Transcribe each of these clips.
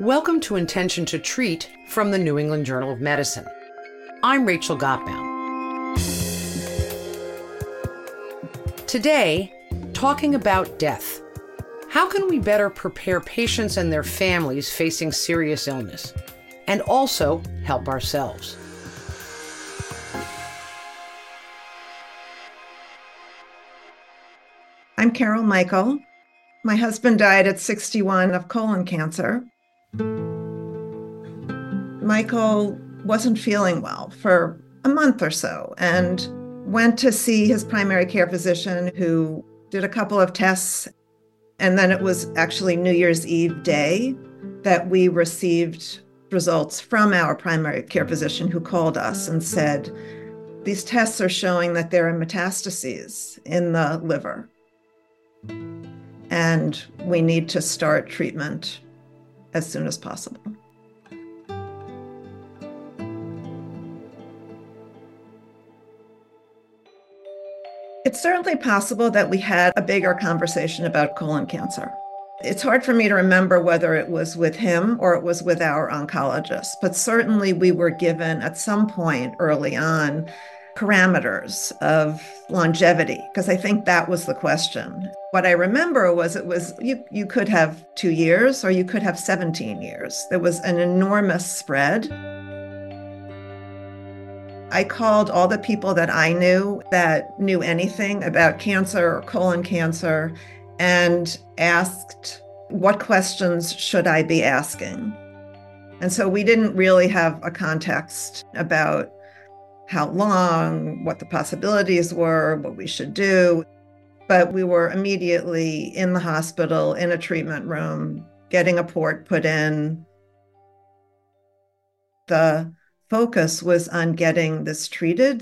Welcome to Intention to Treat from the New England Journal of Medicine. I'm Rachel Gottbaum. Today, talking about death. How can we better prepare patients and their families facing serious illness, and also help ourselves? I'm Carol Michael. My husband died at 61 of colon cancer. Michael wasn't feeling well for a month or so and went to see his primary care physician who did a couple of tests. And then it was actually New Year's Eve day that we received results from our primary care physician who called us and said, These tests are showing that there are metastases in the liver. And we need to start treatment as soon as possible. It's certainly possible that we had a bigger conversation about colon cancer. It's hard for me to remember whether it was with him or it was with our oncologist, but certainly we were given at some point early on parameters of longevity because I think that was the question. What I remember was it was you you could have 2 years or you could have 17 years. There was an enormous spread. I called all the people that I knew that knew anything about cancer or colon cancer and asked, What questions should I be asking? And so we didn't really have a context about how long, what the possibilities were, what we should do. But we were immediately in the hospital, in a treatment room, getting a port put in. The focus was on getting this treated.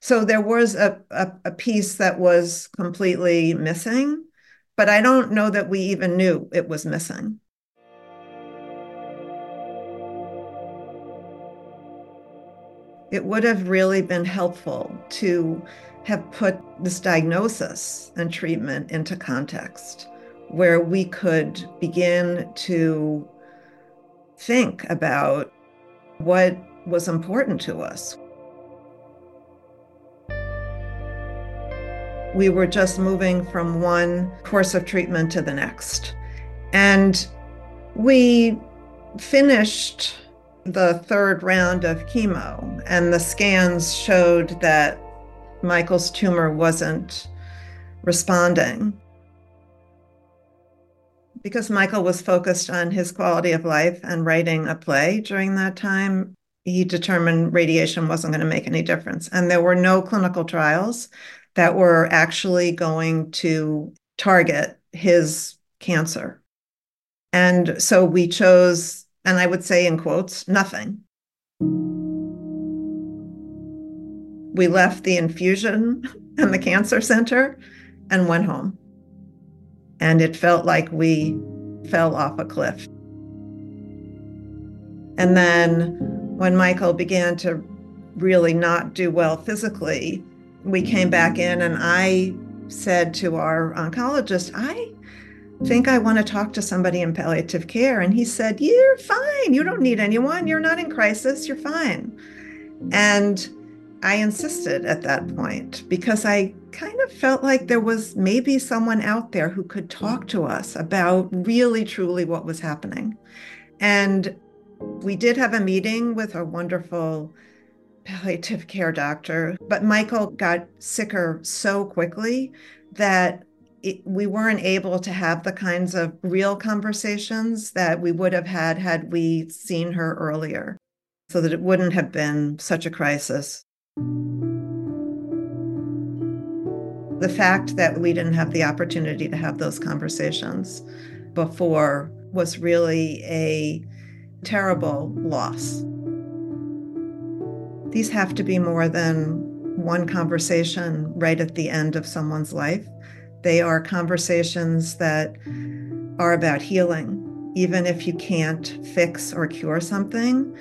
So there was a, a, a, piece that was completely missing, but I don't know that we even knew it was missing. It would have really been helpful to have put this diagnosis and treatment into context where we could begin to think about what was important to us. We were just moving from one course of treatment to the next. And we finished the third round of chemo, and the scans showed that Michael's tumor wasn't responding. Because Michael was focused on his quality of life and writing a play during that time, he determined radiation wasn't going to make any difference. And there were no clinical trials that were actually going to target his cancer. And so we chose, and I would say in quotes, nothing. We left the infusion and the cancer center and went home. And it felt like we fell off a cliff. And then when Michael began to really not do well physically, we came back in and I said to our oncologist, I think I want to talk to somebody in palliative care. And he said, You're fine. You don't need anyone. You're not in crisis. You're fine. And I insisted at that point because I kind of felt like there was maybe someone out there who could talk to us about really, truly what was happening. And we did have a meeting with a wonderful palliative care doctor, but Michael got sicker so quickly that it, we weren't able to have the kinds of real conversations that we would have had had we seen her earlier, so that it wouldn't have been such a crisis. The fact that we didn't have the opportunity to have those conversations before was really a terrible loss. These have to be more than one conversation right at the end of someone's life. They are conversations that are about healing. Even if you can't fix or cure something,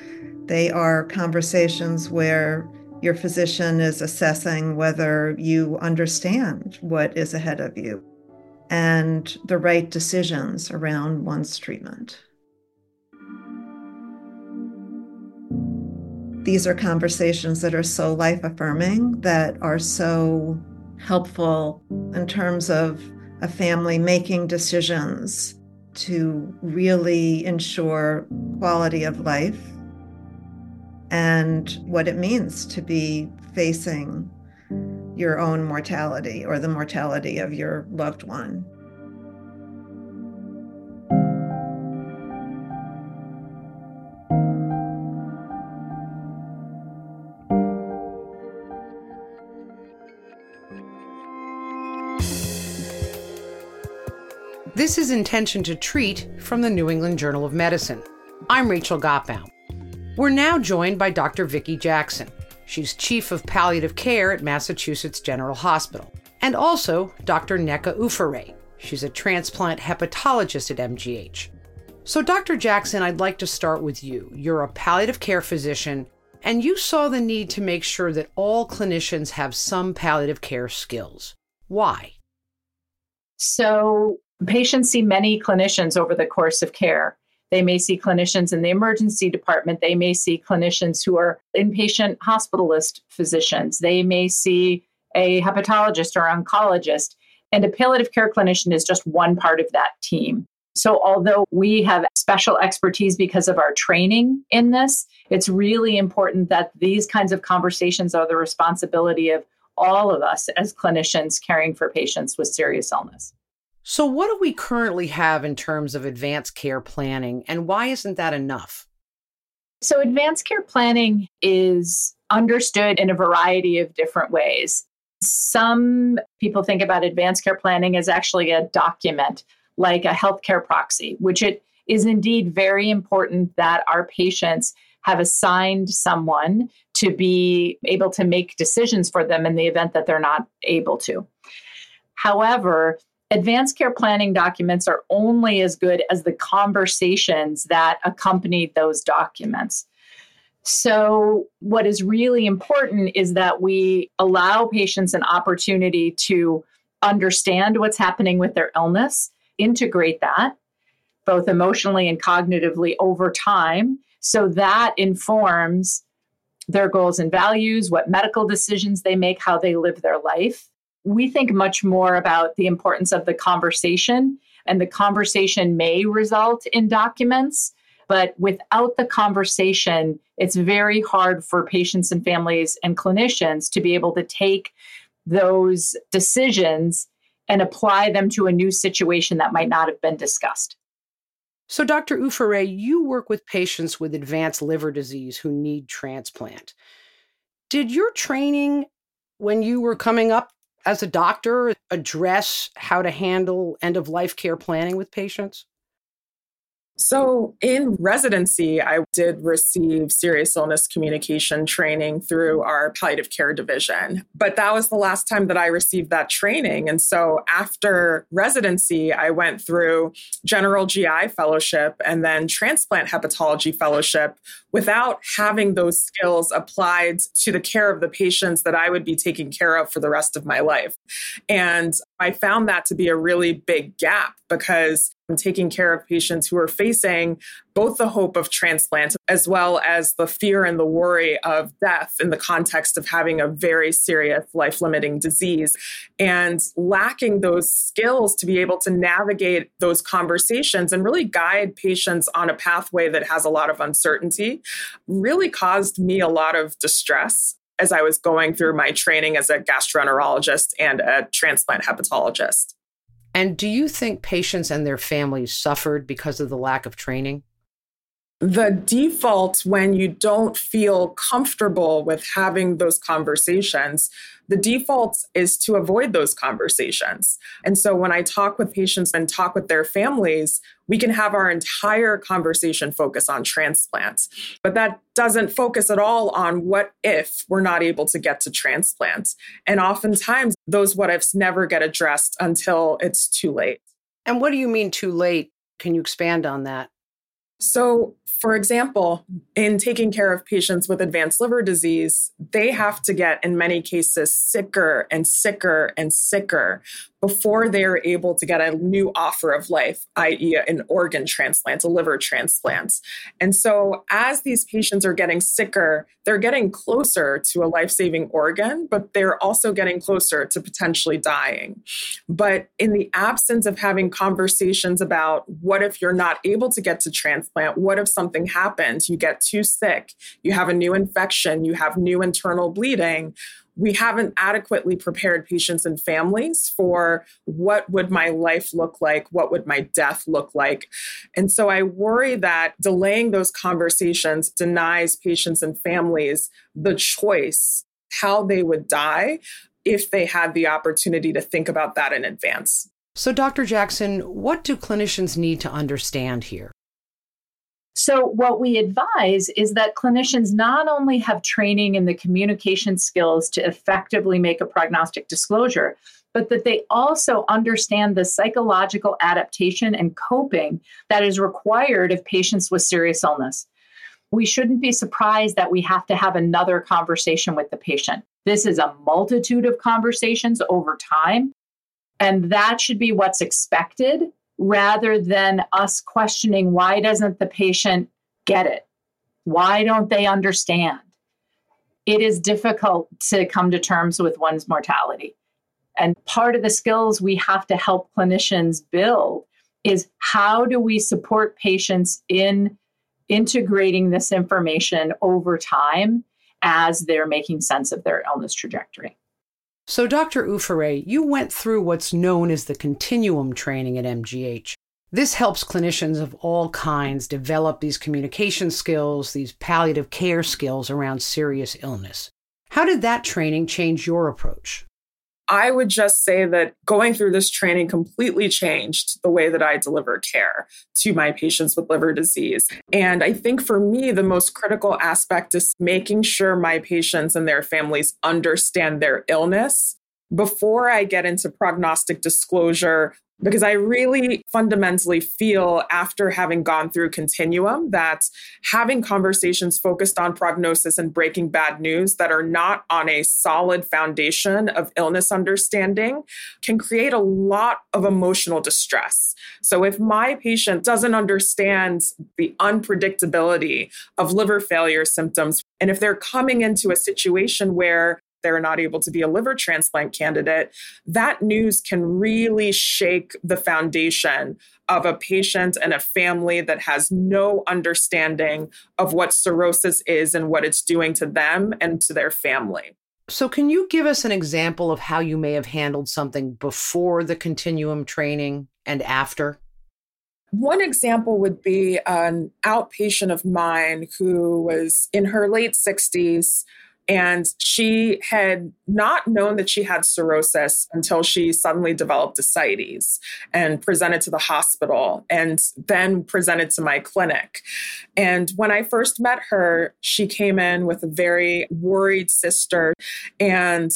they are conversations where your physician is assessing whether you understand what is ahead of you and the right decisions around one's treatment. These are conversations that are so life affirming, that are so helpful in terms of a family making decisions to really ensure quality of life and what it means to be facing your own mortality or the mortality of your loved one. This is Intention to Treat from the New England Journal of Medicine. I'm Rachel Gottbaum. We're now joined by Dr. Vicki Jackson. She's Chief of Palliative Care at Massachusetts General Hospital. And also Dr. Nneka Ufere. She's a transplant hepatologist at MGH. So, Dr. Jackson, I'd like to start with you. You're a palliative care physician, and you saw the need to make sure that all clinicians have some palliative care skills. Why? So, Patients see many clinicians over the course of care. They may see clinicians in the emergency department. They may see clinicians who are inpatient hospitalist physicians. They may see a hepatologist or oncologist. And a palliative care clinician is just one part of that team. So, although we have special expertise because of our training in this, it's really important that these kinds of conversations are the responsibility of all of us as clinicians caring for patients with serious illness. So, what do we currently have in terms of advanced care planning, and why isn't that enough? So, advanced care planning is understood in a variety of different ways. Some people think about advanced care planning as actually a document, like a healthcare proxy, which it is indeed very important that our patients have assigned someone to be able to make decisions for them in the event that they're not able to. However, advanced care planning documents are only as good as the conversations that accompany those documents. So, what is really important is that we allow patients an opportunity to understand what's happening with their illness, integrate that both emotionally and cognitively over time. So that informs their goals and values, what medical decisions they make, how they live their life we think much more about the importance of the conversation, and the conversation may result in documents. But without the conversation, it's very hard for patients and families and clinicians to be able to take those decisions and apply them to a new situation that might not have been discussed. So, Dr. Ufere, you work with patients with advanced liver disease who need transplant. Did your training when you were coming up as a doctor address how to handle end of life care planning with patients? So, in residency, I did receive serious illness communication training through our palliative care division. But that was the last time that I received that training. And so, after residency, I went through general GI fellowship and then transplant hepatology fellowship without having those skills applied to the care of the patients that I would be taking care of for the rest of my life. And I found that to be a really big gap because I'm taking care of patients who are facing both the hope of transplant as well as the fear and the worry of death in the context of having a very serious life limiting disease and lacking those skills to be able to navigate those conversations and really guide patients on a pathway that has a lot of uncertainty really caused me a lot of distress as I was going through my training as a gastroenterologist and a transplant hepatologist. And do you think patients and their families suffered because of the lack of training? The default when you don't feel comfortable with having those conversations the default is to avoid those conversations. And so when i talk with patients and talk with their families we can have our entire conversation focus on transplants but that doesn't focus at all on what if we're not able to get to transplants and oftentimes those what ifs never get addressed until it's too late. And what do you mean too late? Can you expand on that So, for example, in taking care of patients with advanced liver disease, they have to get, in many cases, sicker and sicker and sicker before they are able to get a new offer of life, i.e., an organ transplant, a liver transplant. And so, as these patients are getting sicker, they're getting closer to a life saving organ, but they're also getting closer to potentially dying. But in the absence of having conversations about what if you're not able to get to transplant, what if something happens, you get too sick, you have a new infection, you have new internal bleeding. We haven't adequately prepared patients and families for what would my life look like what would my death look like. And so i worry that delaying those conversations denies patients and families the choice how they would die if they had the opportunity to think about that in advance. So dr jackson what do clinicians need to understand here so, what we advise is that clinicians not only have training in the communication skills to effectively make a prognostic disclosure, but that they also understand the psychological adaptation and coping that is required of patients with serious illness. We shouldn't be surprised that we have to have another conversation with the patient. This is a multitude of conversations over time, and that should be what's expected rather than us questioning why doesn't the patient get it? Why don't they understand? It is difficult to come to terms with one's mortality. And part of the skills we have to help clinicians build is how do we support patients in integrating this information over time as they're making sense of their illness trajectory. So, Dr. Ufere, you went through what's known as the continuum training at MGH. This helps clinicians of all kinds develop these communication skills, these palliative care skills around serious illness. How did that training change your approach? I would just say that going through this training completely changed the way that I deliver care to my patients with liver disease. And I think for me, the most critical aspect is making sure my patients and their families understand their illness before I get into prognostic disclosure because I really fundamentally feel after having gone through Continuum that having conversations focused on prognosis and breaking bad news that are not on a solid foundation of illness understanding can create a lot of emotional distress. So if my patient doesn't understand the unpredictability of liver failure symptoms, and if they're coming into a situation where they're not able to be a liver transplant candidate, that news can really shake the foundation of a patient and a family that has no understanding of what cirrhosis is and what it's doing to them and to their family. So, can you give us an example of how you may have handled something before the continuum training and after? One example would be an outpatient of mine who was in her late 60s and she had not known that she had cirrhosis until she suddenly developed ascites and presented to the hospital and then presented to my clinic. And when I first met her, she came in with a very worried sister. And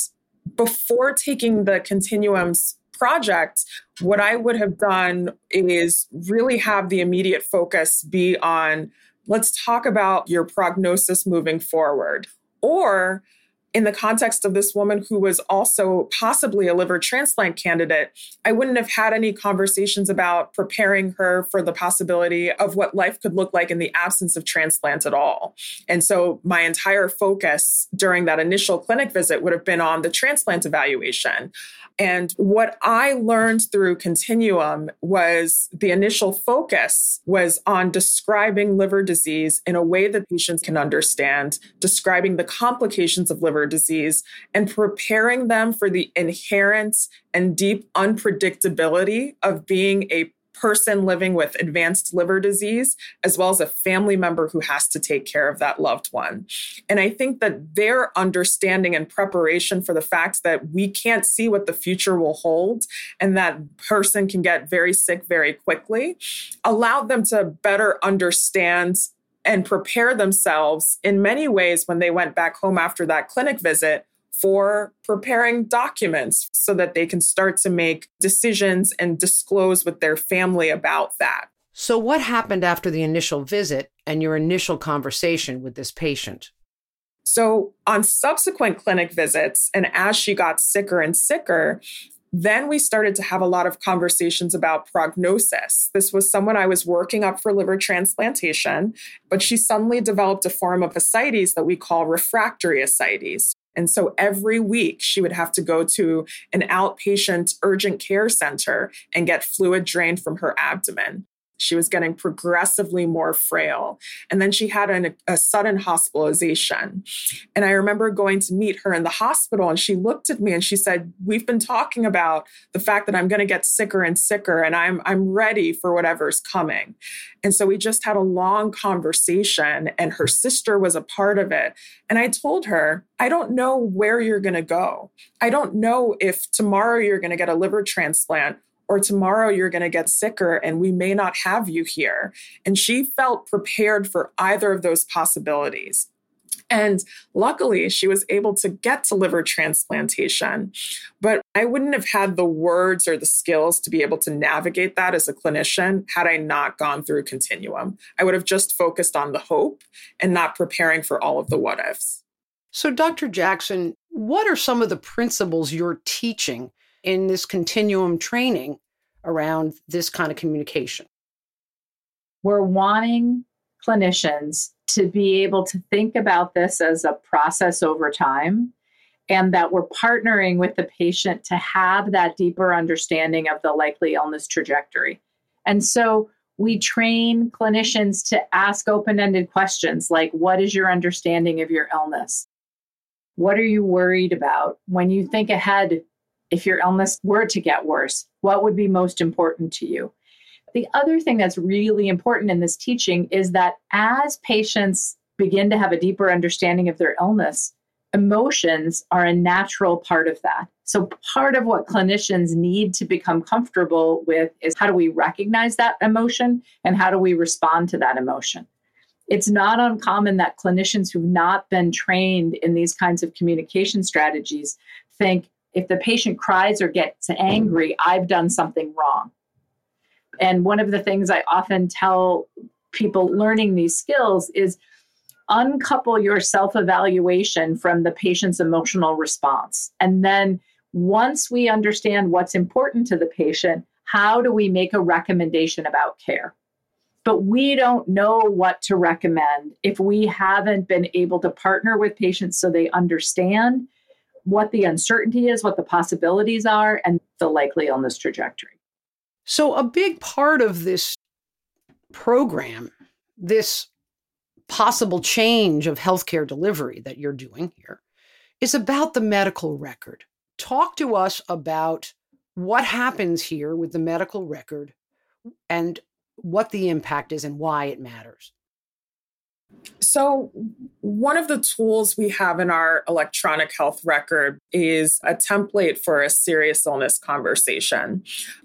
before taking the continuums project, what I would have done is really have the immediate focus be on let's talk about your prognosis moving forward. Or in the context of this woman who was also possibly a liver transplant candidate, I wouldn't have had any conversations about preparing her for the possibility of what life could look like in the absence of transplant at all. And so my entire focus during that initial clinic visit would have been on the transplant evaluation. And what I learned through Continuum was the initial focus was on describing liver disease in a way that patients can understand, describing the complications of liver disease, and preparing them for the inherent and deep unpredictability of being a person living with advanced liver disease, as well as a family member who has to take care of that loved one. And I think that their understanding and preparation for the fact that we can't see what the future will hold and that person can get very sick very quickly allowed them to better understand and prepare themselves in many ways when they went back home after that clinic visit for preparing documents so that they can start to make decisions and disclose with their family about that. So, what happened after the initial visit and your initial conversation with this patient? So, on subsequent clinic visits, and as she got sicker and sicker, then we started to have a lot of conversations about prognosis. This was someone I was working up for liver transplantation, but she suddenly developed a form of ascites that we call refractory ascites. And so every week she would have to go to an outpatient urgent care center and get fluid drained from her abdomen. She was getting progressively more frail. And then she had an, a sudden hospitalization. And I remember going to meet her in the hospital, and she looked at me and she said, We've been talking about the fact that I'm going to get sicker and sicker, and I'm, I'm ready for whatever's coming. And so we just had a long conversation, and her sister was a part of it. And I told her, I don't know where you're going to go. I don't know if tomorrow you're going to get a liver transplant or tomorrow you're going to get sicker and we may not have you here. And she felt prepared for either of those possibilities. And luckily, she was able to get to liver transplantation. But I wouldn't have had the words or the skills to be able to navigate that as a clinician had I not gone through continuum. I would have just focused on the hope and not preparing for all of the what ifs. So, Dr. Jackson, what are some of the principles you're teaching in this continuum training around this kind of communication? We're wanting clinicians to be able to think about this as a process over time and that we're partnering with the patient to have that deeper understanding of the likely illness trajectory. And so we train clinicians to ask open ended questions like What is your understanding of your illness? What are you worried about? When you think ahead if your illness were to get worse, what would be most important to you? The other thing that's really important in this teaching is that as patients begin to have a deeper understanding of their illness, emotions are a natural part of that. So, part of what clinicians need to become comfortable with is how do we recognize that emotion and how do we respond to that emotion? It's not uncommon that clinicians who've not been trained in these kinds of communication strategies think, if the patient cries or gets angry, I've done something wrong. And one of the things I often tell people learning these skills is uncouple your self evaluation from the patient's emotional response. And then once we understand what's important to the patient, how do we make a recommendation about care? But we don't know what to recommend if we haven't been able to partner with patients so they understand what the uncertainty is, what the possibilities are, and the likely illness trajectory. So, a big part of this program, this possible change of healthcare delivery that you're doing here, is about the medical record. Talk to us about what happens here with the medical record and what the impact is and why it matters. So, one of the tools we have in our electronic health record is a template for a serious illness conversation.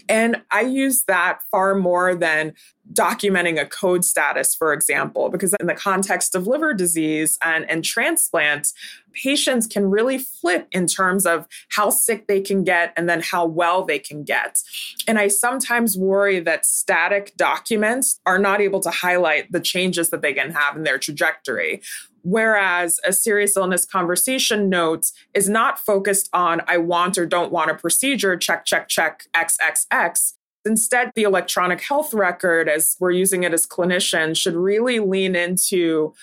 And I use that far more than documenting a code status, for example, because in the context of liver disease and, and transplants, patients can really flip in terms of how sick they can get and then how well they can get. And I sometimes worry that static documents are not able to highlight the changes that they can have in their trajectory. Whereas a serious illness conversation note is not focused on, I want or don't want a procedure, check, check, check, XXX. Instead, the electronic health record, as we're using it as clinicians, should really lean into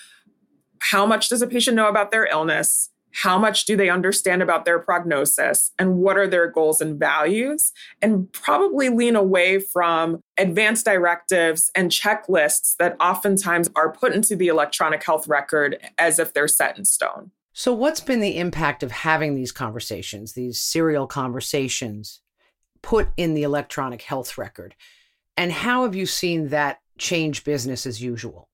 how much does a patient know about their illness? How much do they understand about their prognosis? And what are their goals and values? And probably lean away from advanced directives and checklists that oftentimes are put into the electronic health record as if they're set in stone. So, what's been the impact of having these conversations, these serial conversations put in the electronic health record? And how have you seen that change business as usual?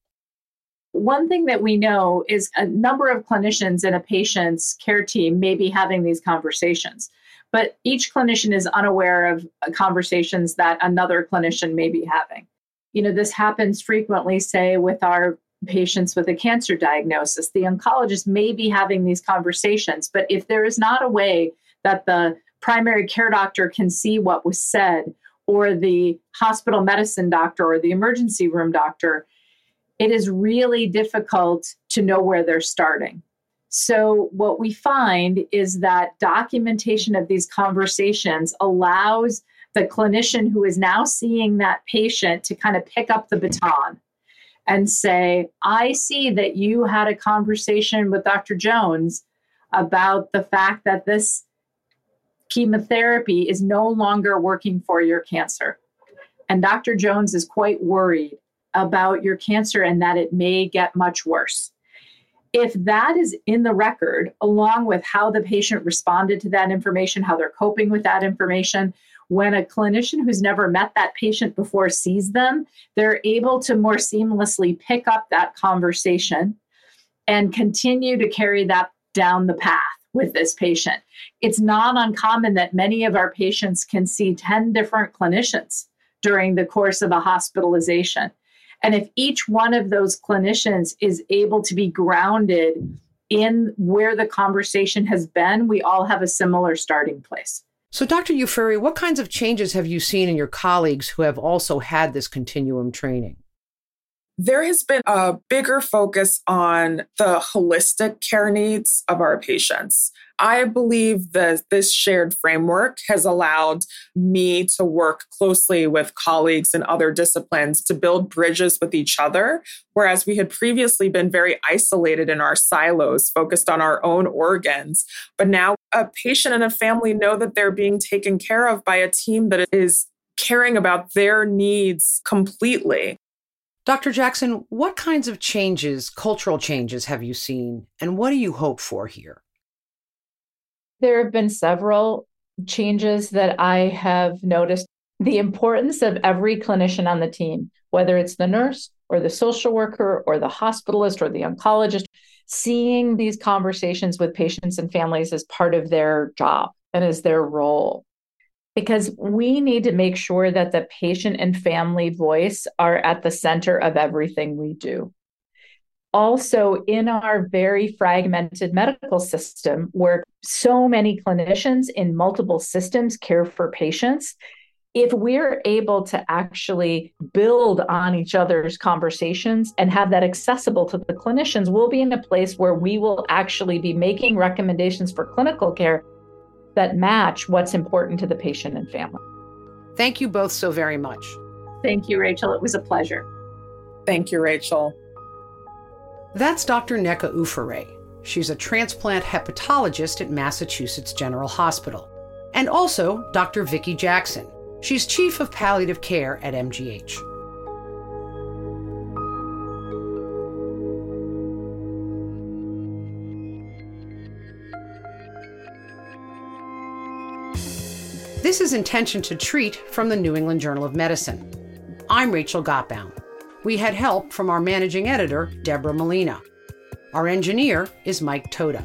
One thing that we know is a number of clinicians in a patient's care team may be having these conversations, but each clinician is unaware of conversations that another clinician may be having. You know, this happens frequently, say, with our patients with a cancer diagnosis. The oncologist may be having these conversations, but if there is not a way that the primary care doctor can see what was said or the hospital medicine doctor or the emergency room doctor, it is really difficult to know where they're starting. So, what we find is that documentation of these conversations allows the clinician who is now seeing that patient to kind of pick up the baton and say, I see that you had a conversation with Dr. Jones about the fact that this chemotherapy is no longer working for your cancer. And Dr. Jones is quite worried about your cancer and that it may get much worse. If that is in the record, along with how the patient responded to that information, how they're coping with that information, when a clinician who's never met that patient before sees them, they're able to more seamlessly pick up that conversation and continue to carry that down the path with this patient. It's not uncommon that many of our patients can see 10 different clinicians during the course of a hospitalization. And if each one of those clinicians is able to be grounded in where the conversation has been, we all have a similar starting place. So, Dr. Ufere, what kinds of changes have you seen in your colleagues who have also had this continuum training? There has been a bigger focus on the holistic care needs of our patients. I believe that this shared framework has allowed me to work closely with colleagues in other disciplines to build bridges with each other, whereas we had previously been very isolated in our silos, focused on our own organs. But now a patient and a family know that they're being taken care of by a team that is caring about their needs completely. Dr. Jackson, what kinds of changes, cultural changes, have you seen, and what do you hope for here? There have been several changes that I have noticed. The importance of every clinician on the team, whether it's the nurse or the social worker or the hospitalist or the oncologist, seeing these conversations with patients and families as part of their job and as their role because we need to make sure that the patient and family voice are at the center of everything we do. Also, in our very fragmented medical system, where so many clinicians in multiple systems care for patients, if we're able to actually build on each other's conversations and have that accessible to the clinicians, we'll be in a place where we will actually be making recommendations for clinical care that match what's important to the patient and family. Thank you both so very much. Thank you, Rachel. It was a pleasure. Thank you, Rachel. That's Dr. Nneka Ufere. She's a transplant hepatologist at Massachusetts General Hospital. And also Dr. Vicki Jackson. She's chief of palliative care at MGH. This is Intention to Treat from the New England Journal of Medicine. I'm Rachel Gottbaum. We had help from our managing editor, Deborah Molina. Our engineer is Mike Toda.